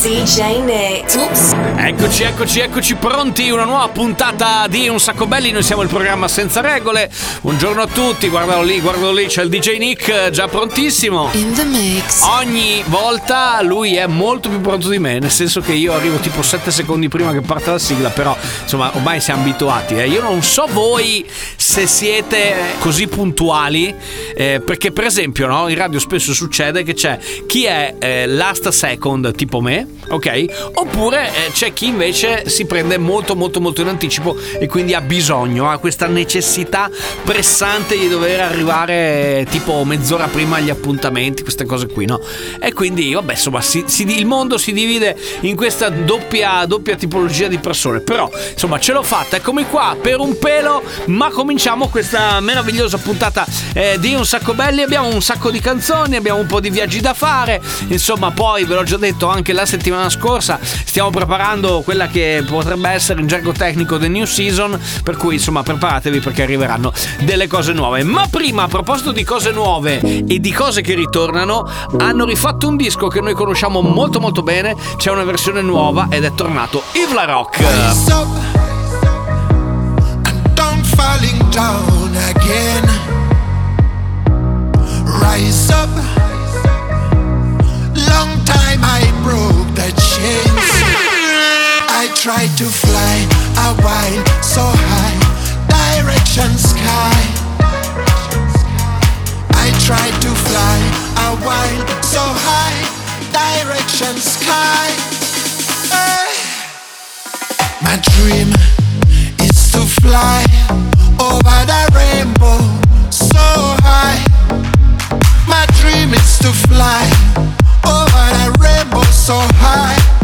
DJ Nick. Oops. Eccoci, eccoci, eccoci pronti. Una nuova puntata di Un Sacco Belli. Noi siamo il programma senza regole. Buongiorno a tutti. Guardalo lì, guardalo lì. C'è il DJ Nick eh, già prontissimo. In the mix. Ogni volta lui è molto più pronto di me, nel senso che io arrivo tipo 7 secondi prima che parte la sigla, però insomma ormai siamo abituati. eh. Io non so voi se siete così puntuali, eh, perché per esempio no, in radio spesso succede che c'è chi è eh, last second tipo me, ok? Oppure eh, c'è chi invece si prende molto molto molto in anticipo e quindi ha bisogno, ha questa necessità pressante di dover arrivare tipo mezz'ora prima agli appuntamenti, queste cose qui, no? E quindi, vabbè, insomma, si- si- il mondo si divide in questa doppia, doppia tipologia di persone. Però, insomma, ce l'ho fatta, eccomi qua per un pelo, ma cominciamo questa meravigliosa puntata eh, di Un Sacco Belli. Abbiamo un sacco di canzoni, abbiamo un po' di viaggi da fare. Insomma, poi ve l'ho già detto anche la settimana scorsa, stiamo preparando quella che potrebbe essere in gergo tecnico The New Season. Per cui, insomma, preparatevi perché arriveranno delle cose nuove. Ma prima, a proposito di cose nuove e di cose che ritornano, hanno rifatto un disco che noi conosciamo molto molto bene. C'è una versione nuova ed è tornato Yves La Rock. Rise up. Long time I the chains. I try to fly a while so high, direction sky. I tried to fly a while so high, direction sky. Hey. My dream is to fly over the rainbow so high. My dream is to fly over the rainbow so high.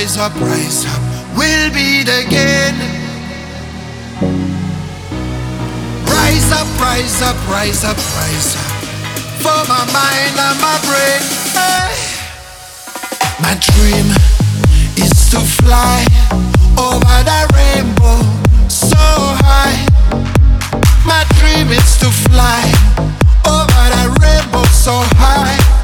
Rise up, rise up. We'll beat again. Rise up, rise up, rise up, rise up. For my mind and my brain. Hey. My dream is to fly over the rainbow so high. My dream is to fly over the rainbow so high.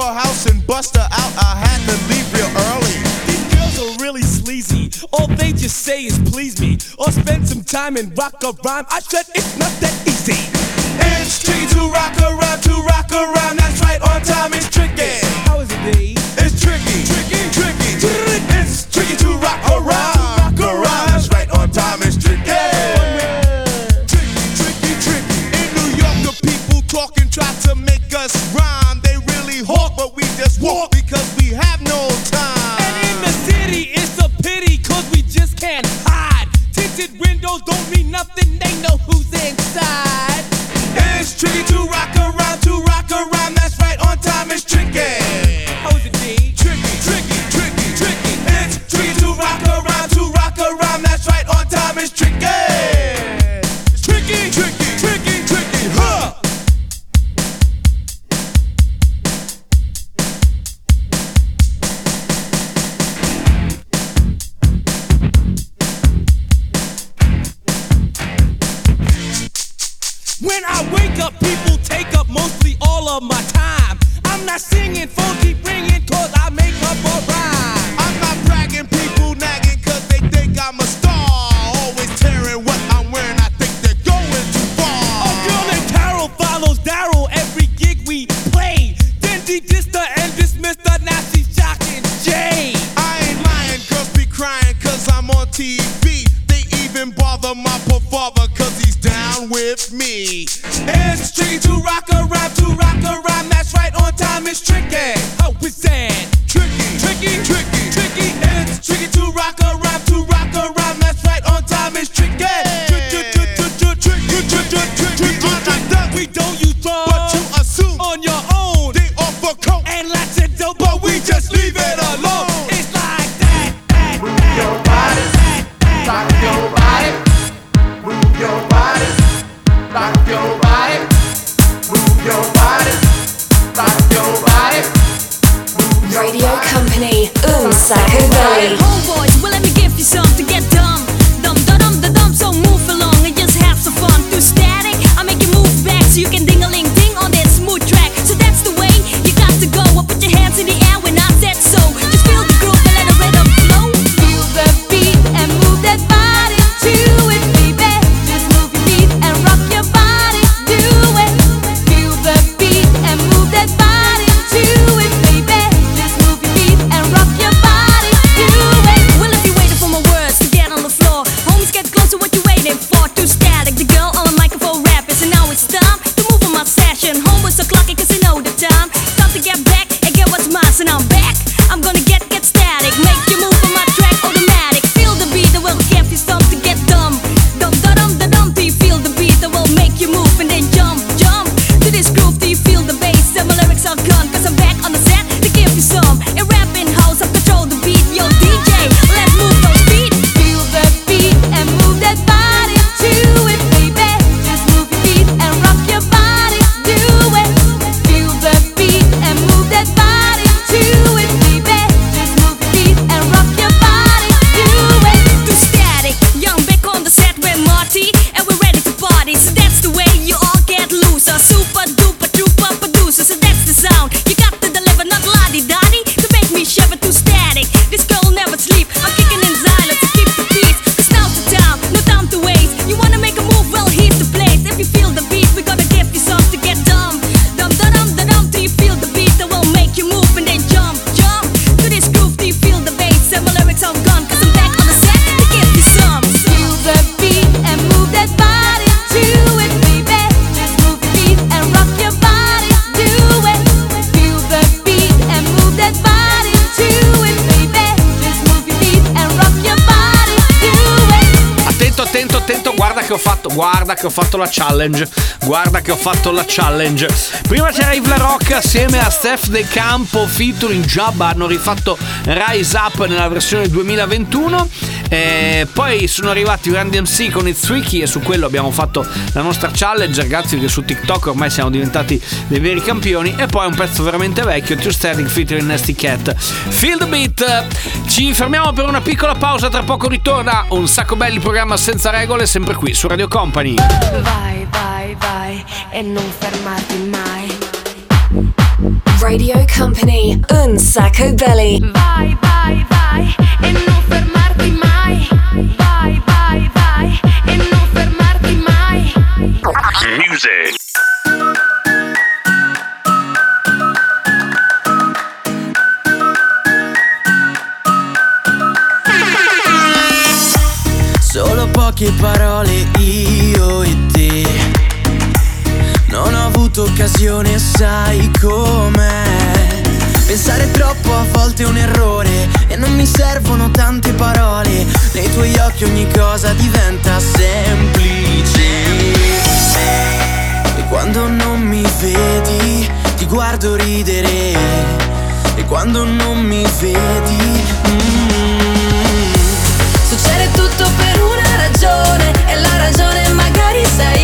Went to her house and bust her out. I had to leave real early. These girls are really sleazy. All they just say is please me or spend some time and rock a rhyme. I said it's not that easy. It's tricky to rock around, to rock around. That's right, on time is tricky. guarda che ho fatto la challenge, guarda che ho fatto la challenge. Prima c'era Yves La Rock assieme a Steph De Campo featuring Jabba, hanno rifatto Rise Up nella versione 2021 e poi sono arrivati Randy MC con Itsuiki e su quello abbiamo fatto la nostra challenge, ragazzi, che su TikTok ormai siamo diventati dei veri campioni. E poi un pezzo veramente vecchio, Two Standing featuring Nasty Cat. Field beat! Ci fermiamo per una piccola pausa, tra poco ritorna un sacco belli programma senza regole, sempre qui su Radio Company. Vai, vai, vai e non fermarti mai Radio Company, un sacco belly. Vai, vai, vai, e non fermarti mai. Vai, vai, vai, e non fermarti mai. Music. Solo poche parole io e te avuto occasione, sai com'è. Pensare troppo a volte è un errore e non mi servono tante parole. Nei tuoi occhi ogni cosa diventa semplice. E quando non mi vedi, ti guardo ridere. E quando non mi vedi, mm, succede tutto per una ragione e la ragione magari sei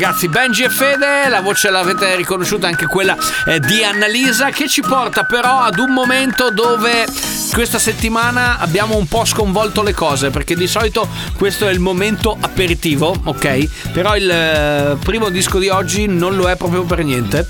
ragazzi, Benji e Fede, la voce l'avete riconosciuta anche quella eh, di Annalisa che ci porta però ad un momento dove questa settimana abbiamo un po' sconvolto le cose perché di solito questo è il momento aperitivo, ok? Però il eh, primo disco di oggi non lo è proprio per niente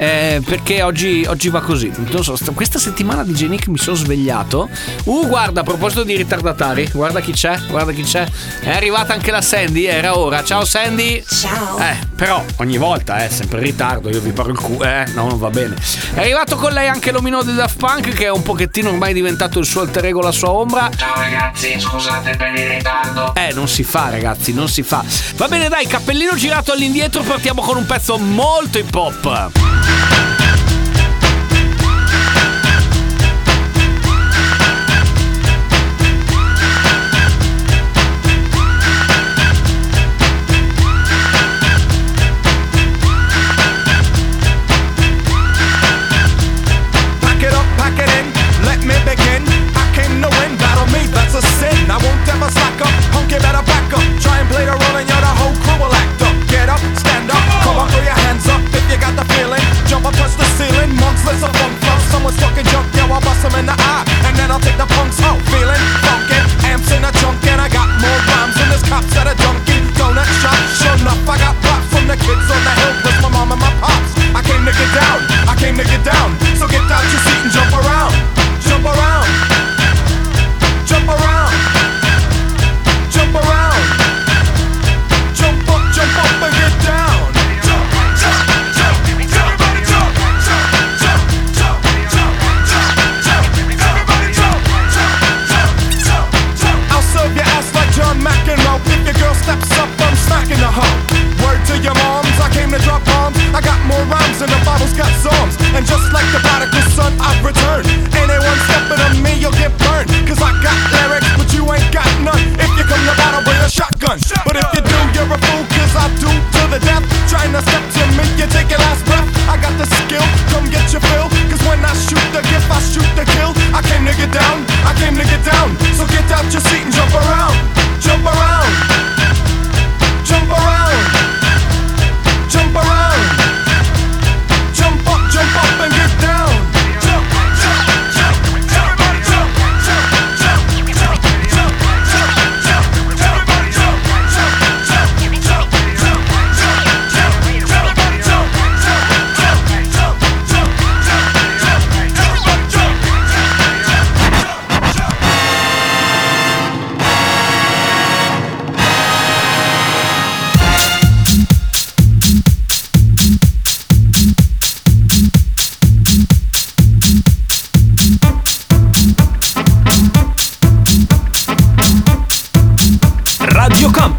eh, perché oggi, oggi, va così. Non so, questa settimana di Genic mi sono svegliato. Uh, guarda, a proposito di ritardatari, guarda chi c'è, guarda chi c'è. È arrivata anche la Sandy, era ora. Ciao Sandy. Ciao. Eh, però ogni volta, eh, sempre in ritardo, io vi parlo il culo. Eh, no, non va bene. È arrivato con lei anche l'omino di Daft Punk che è un pochettino ormai diventato il suo alter ego, la sua ombra. Ciao ragazzi, scusate per il ritardo. Eh, non si fa ragazzi, non si fa. Va bene, dai, cappellino girato all'indietro, partiamo con un pezzo molto hip hop.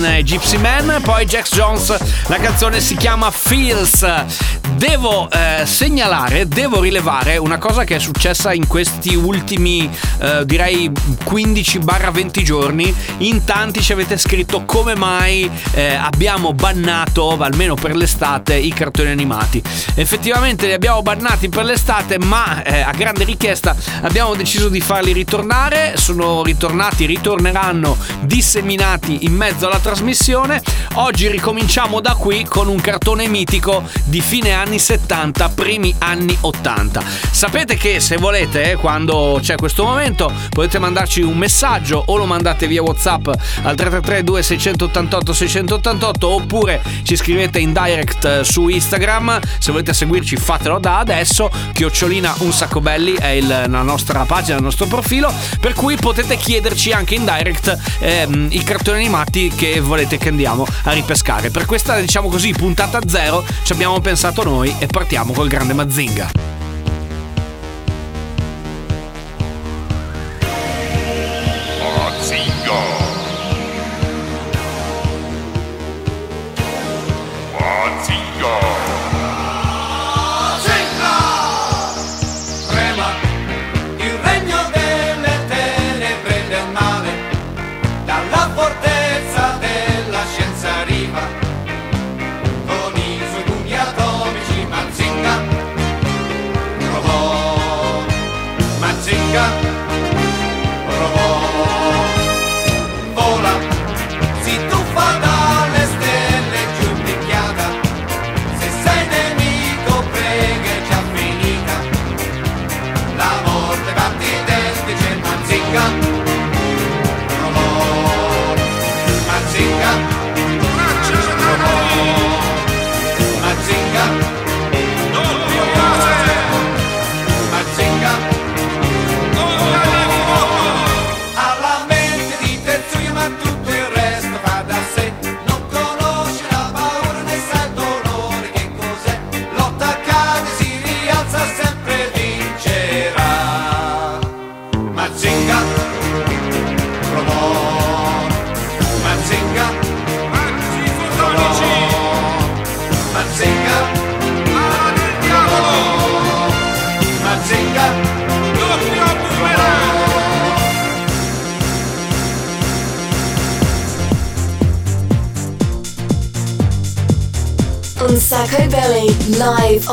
House of Pain e Gypsy Man, poi Jax Jones, la canzone si chiama Feels. Devo eh, segnalare, devo rilevare una cosa che è successa in questi ultimi, eh, direi 15-20 giorni. In tanti ci avete scritto come mai eh, abbiamo bannato, almeno per l'estate, i cartoni animati. Effettivamente li abbiamo bannati per l'estate, ma eh, a grande richiesta abbiamo deciso di farli ritornare. Sono ritornati, ritorneranno disseminati in mezzo alla trasmissione. Oggi ricominciamo da qui con un cartone mitico di fine anni 70, primi anni 80. Sapete che se volete, eh, quando c'è questo momento, potete mandarci un messaggio o lo mandate via WhatsApp al 333 2688 688 oppure ci scrivete in direct eh, su Instagram. Se volete seguirci fatelo da adesso. Chiocciolina un sacco belli è il- la nostra pagina, il nostro profilo, per cui potete chiederci anche in direct ehm, i cartoni animati che volete che andiamo a ripescare. Per questa, diciamo così, puntata zero ci abbiamo pensato noi e partiamo col grande. Mazinga.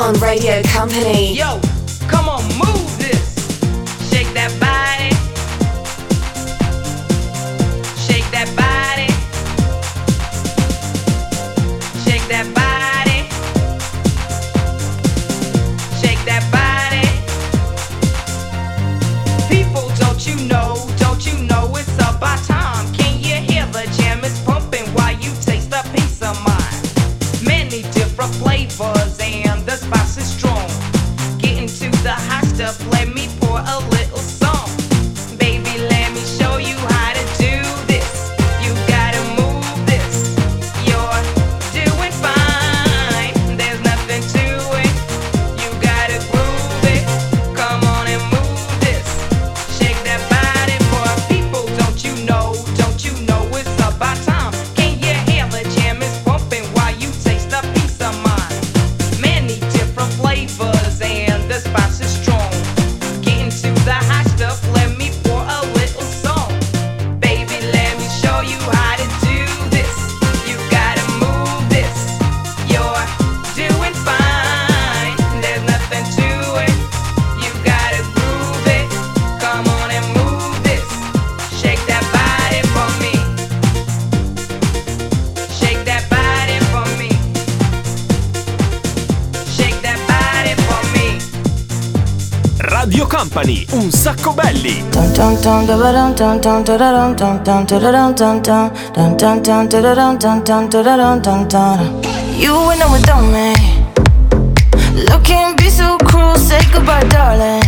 On Radio Company. Yo, let me pour a little dun. You went out without me. Looking be so cruel, say goodbye, darling.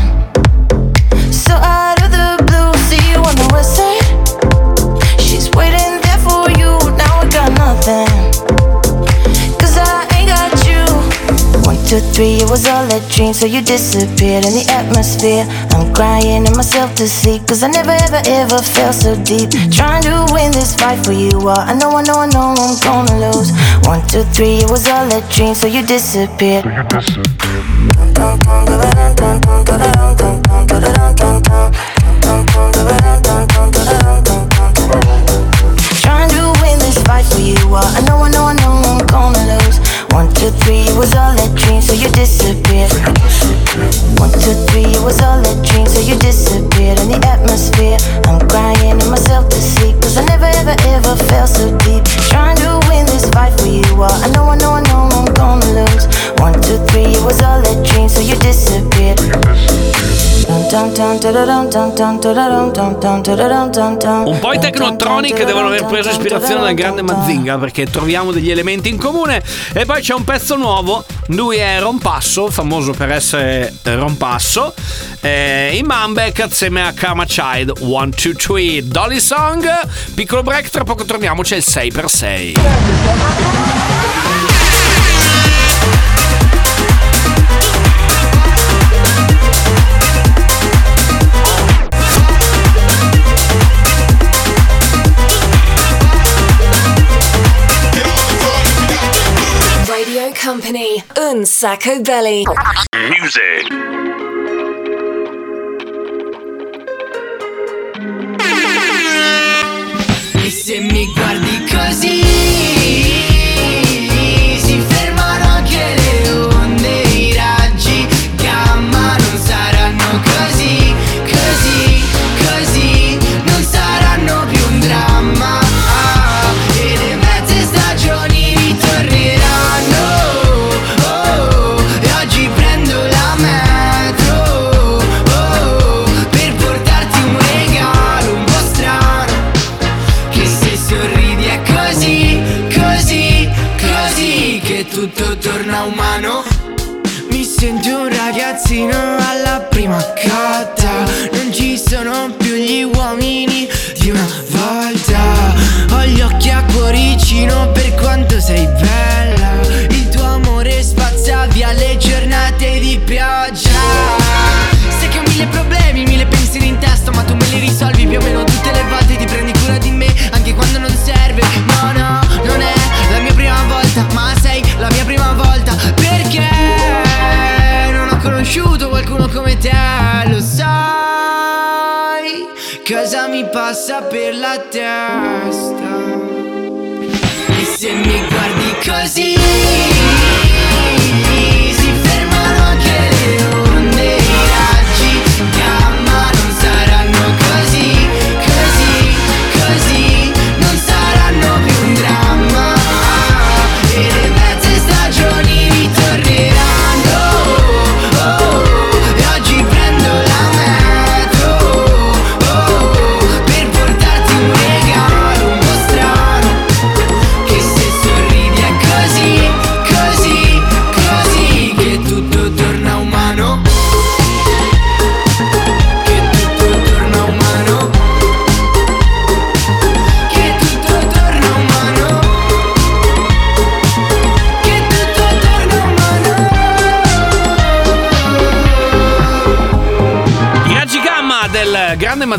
Three, it was all a dream, so you disappeared in the atmosphere. I'm crying in myself to sleep, cause I never ever ever felt so deep. Trying to win this fight for you, all I know, I know, I know I'm gonna lose. One, two, three, it was all a dream, so you disappeared. Trying to win this fight for you, all I know, I know, I know I'm gonna lose. One, two, three, it was all a dream, so you disappeared. One, two, three, it was all a dream, so you disappeared in the atmosphere. I'm crying in myself to sleep, cause I never ever ever felt so deep. Trying to win this fight for you, all I know, I know, I know I'm gonna lose. One, two, three, it was all a dream, so you disappeared. Un po' i Technotronic devono aver preso ispirazione dal grande Mazinga perché troviamo degli elementi in comune. E poi c'è un pezzo nuovo, lui è Rompasso, famoso per essere Rompasso, eh, in Manbeck assieme a Karma Child. 1, 2, 3, Dolly Song, piccolo break, tra poco torniamo, c'è il 6x6. Company, Un Sacco Belly. Music. E se mi guardi così passa per la testa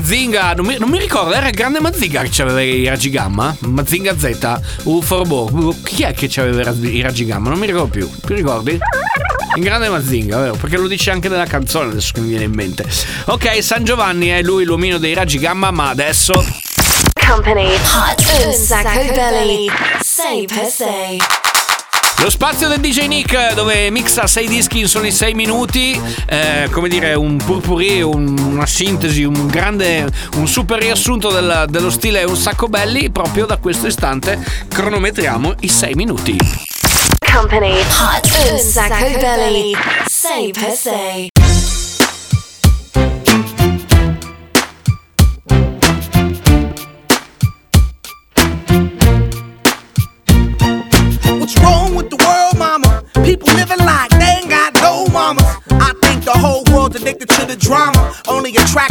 Mazinga. Non mi, non mi ricordo, era il grande Mazinga che aveva i raggi gamma? Mazinga Z, Uforobo. Chi è che aveva i raggi- gamma? Non mi ricordo più. Ti ricordi? Il grande Mazinga, vero? Perché lo dice anche nella canzone adesso che mi viene in mente. Ok, San Giovanni è lui l'uomino dei raggi gamma, ma adesso. Company, Un Sacco Belly. 6 per 6. Lo spazio del DJ Nick dove mixa sei dischi in soli sei minuti, eh, come dire un purpurì, un- una sintesi, un grande, un super riassunto del- dello stile un sacco belli, proprio da questo istante cronometriamo i sei minuti. Company, Un Sacco Belly. 6 per 6.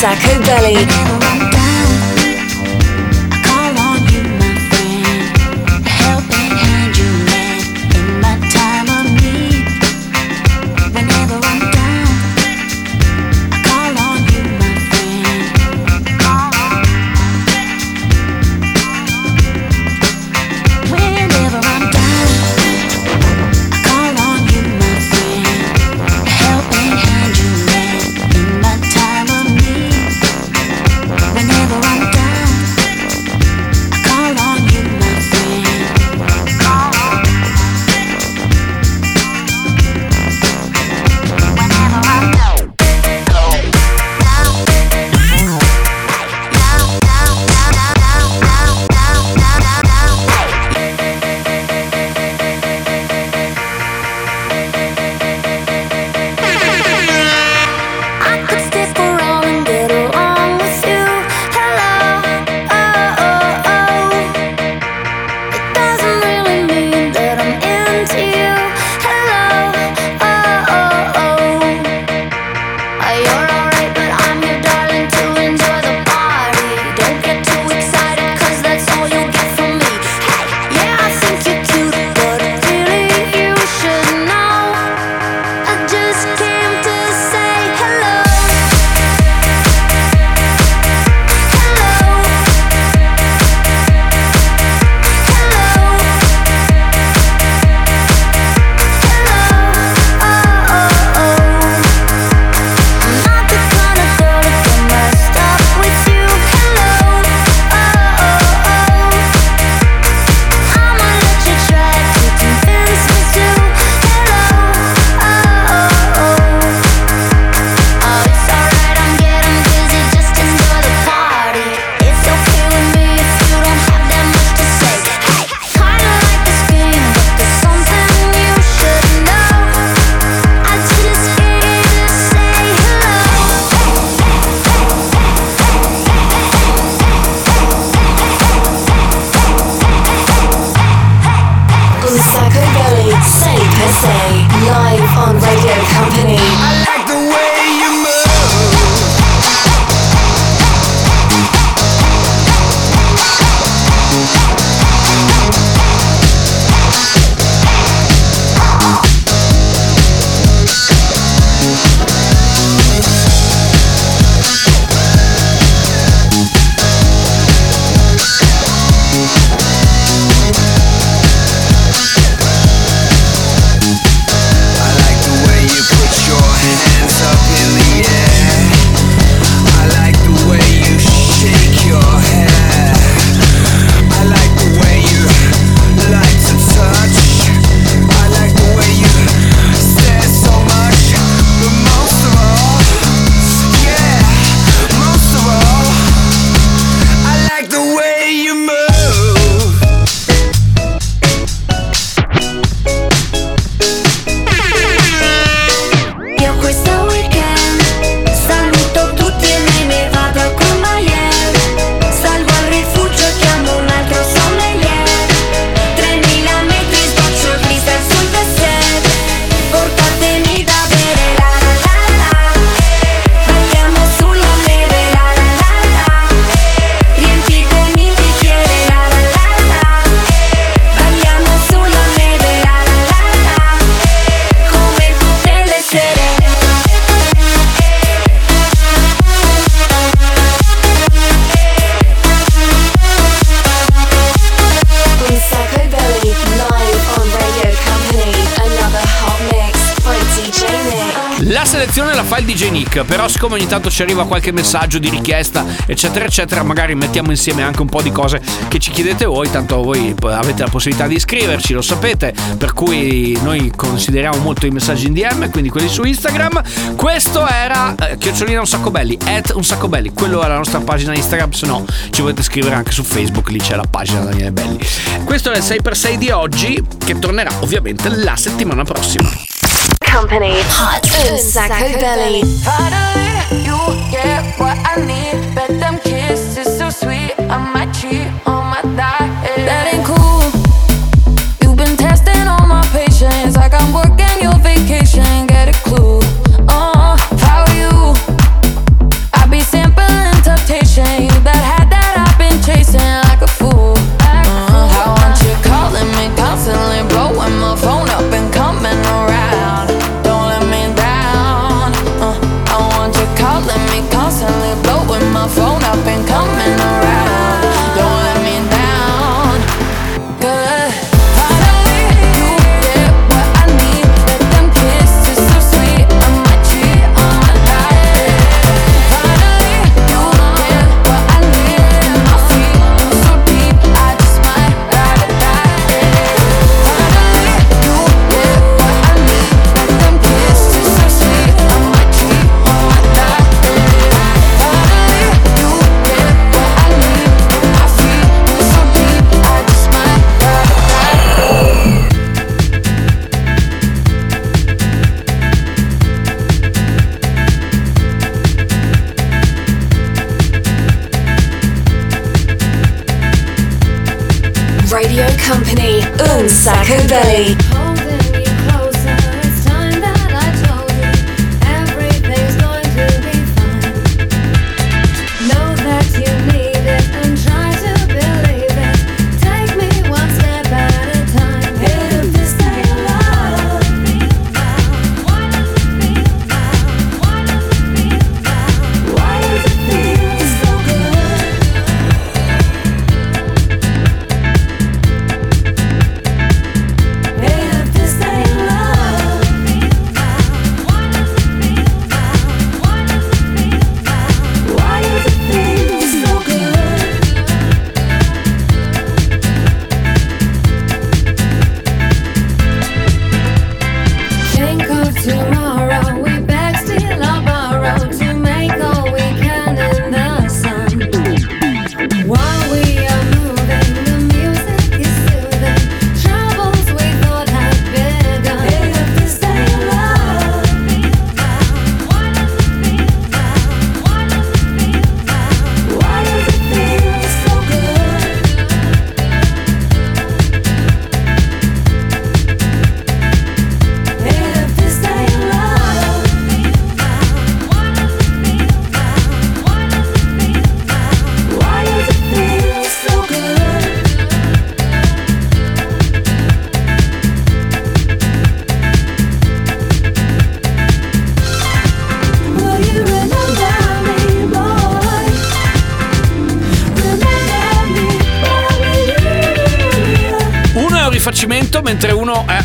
Sacco belly. Nick, però siccome ogni tanto ci arriva qualche messaggio di richiesta, eccetera, eccetera, magari mettiamo insieme anche un po' di cose che ci chiedete voi, tanto voi avete la possibilità di iscriverci, lo sapete, per cui noi consideriamo molto i messaggi in DM, quindi quelli su Instagram. Questo era eh, Chiocciolina un sacco belli, at un sacco belli, quello è la nostra pagina Instagram, se no ci potete scrivere anche su Facebook, lì c'è la pagina Daniele Belli. Questo è il 6x6 di oggi, che tornerà ovviamente la settimana prossima. Company Hot un sacco belly. Finally, you get what I need. Bet them kisses so sweet. I might cheat on my diet. That ain't cool.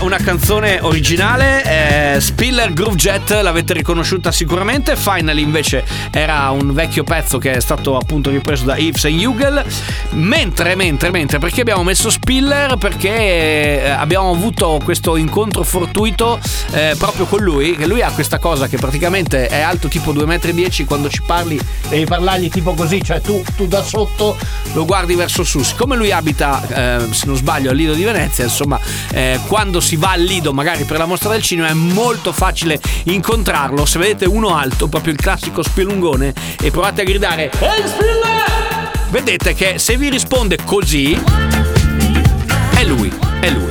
Uno è una canzone originale. eh, Spiller Groove Jet l'avete riconosciuta sicuramente. Finally, invece, era un vecchio pezzo che è stato appunto ripreso da Yves and Hugel. Mentre, mentre, mentre, perché abbiamo messo Spiller? Perché eh, abbiamo avuto questo incontro fortuito eh, proprio con lui. Che lui ha questa cosa che praticamente è alto tipo 2,10 m. Quando ci parli, devi parlargli tipo così, cioè tu, tu da sotto lo guardi verso su. Siccome lui abita, eh, se non sbaglio, al Lido di Venezia, insomma, eh, quando si va al magari per la mostra del cinema, è molto facile incontrarlo. Se vedete uno alto, proprio il classico spelungone, e provate a gridare Ehi Spiller! Vedete che se vi risponde così, è lui, è lui.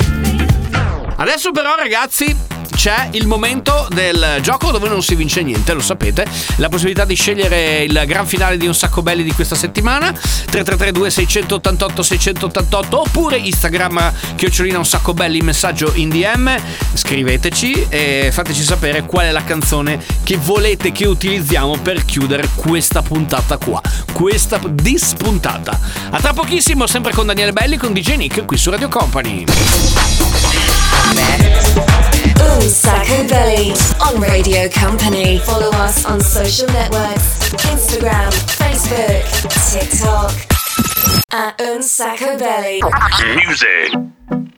Adesso però ragazzi c'è il momento del gioco dove non si vince niente, lo sapete. La possibilità di scegliere il gran finale di un sacco belli di questa settimana. 3332 688 688 oppure Instagram chiocciolina un sacco belli messaggio in DM. Scriveteci e fateci sapere qual è la canzone che volete che utilizziamo per chiudere questa puntata qua. Questa dispuntata. A tra pochissimo, sempre con Daniele Belli, con DJ Nick qui su Radio Company. White Boom Sacco Belly on Radio Company. Follow us on social networks Instagram, Facebook, TikTok. At Un Sacco Belly. Music.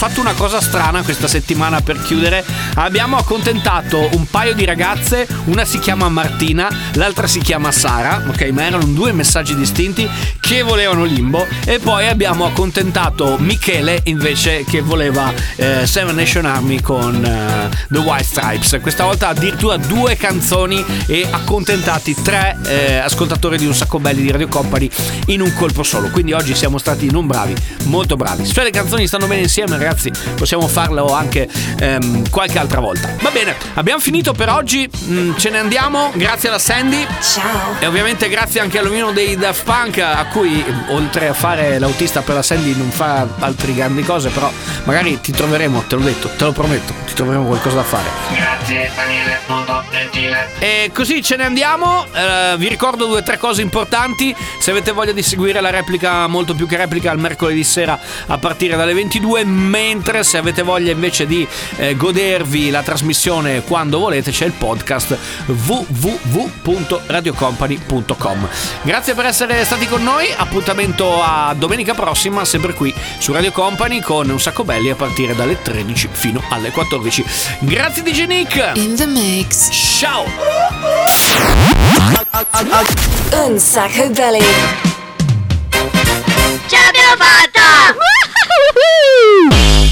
Fatto una cosa strana questa settimana per chiudere. Abbiamo accontentato un paio di ragazze, una si chiama Martina, l'altra si chiama Sara, ok? Ma erano due messaggi distinti che volevano limbo. E poi abbiamo accontentato Michele invece che voleva eh, Seven Nation Army con eh, The White Stripes. Questa volta addirittura due canzoni e accontentati tre eh, ascoltatori di un sacco belli di Radio Company in un colpo solo. Quindi oggi siamo stati non bravi, molto bravi. Se le canzoni stanno bene insieme, ragazzi, possiamo farlo anche ehm, qualche altra volta. Va bene, abbiamo finito per oggi. Mm, ce ne andiamo. Grazie alla Sandy. Ciao. E ovviamente grazie anche all'omino dei Daft Punk, a cui oltre a fare l'autista per la Sandy non fa altre grandi cose, però magari ti troveremo, te l'ho detto, te lo prometto, ti troveremo qualcosa da fare. Grazie Daniele, molto gentile. E così ce ne andiamo. Eh, vi ricordo due o tre cose importanti. Se avete voglia di seguire la replica, molto più che replica, il mercoledì sera a partire dalle 22 mentre se avete voglia invece di eh, godervi la trasmissione quando volete c'è il podcast www.radiocompany.com. Grazie per essere stati con noi, appuntamento a domenica prossima sempre qui su Radio Company con un sacco belli a partire dalle 13 fino alle 14. Grazie DJ Nick. In the mix. Ciao. Un sacco belli. Ce l'abbiamo fatta! Woo!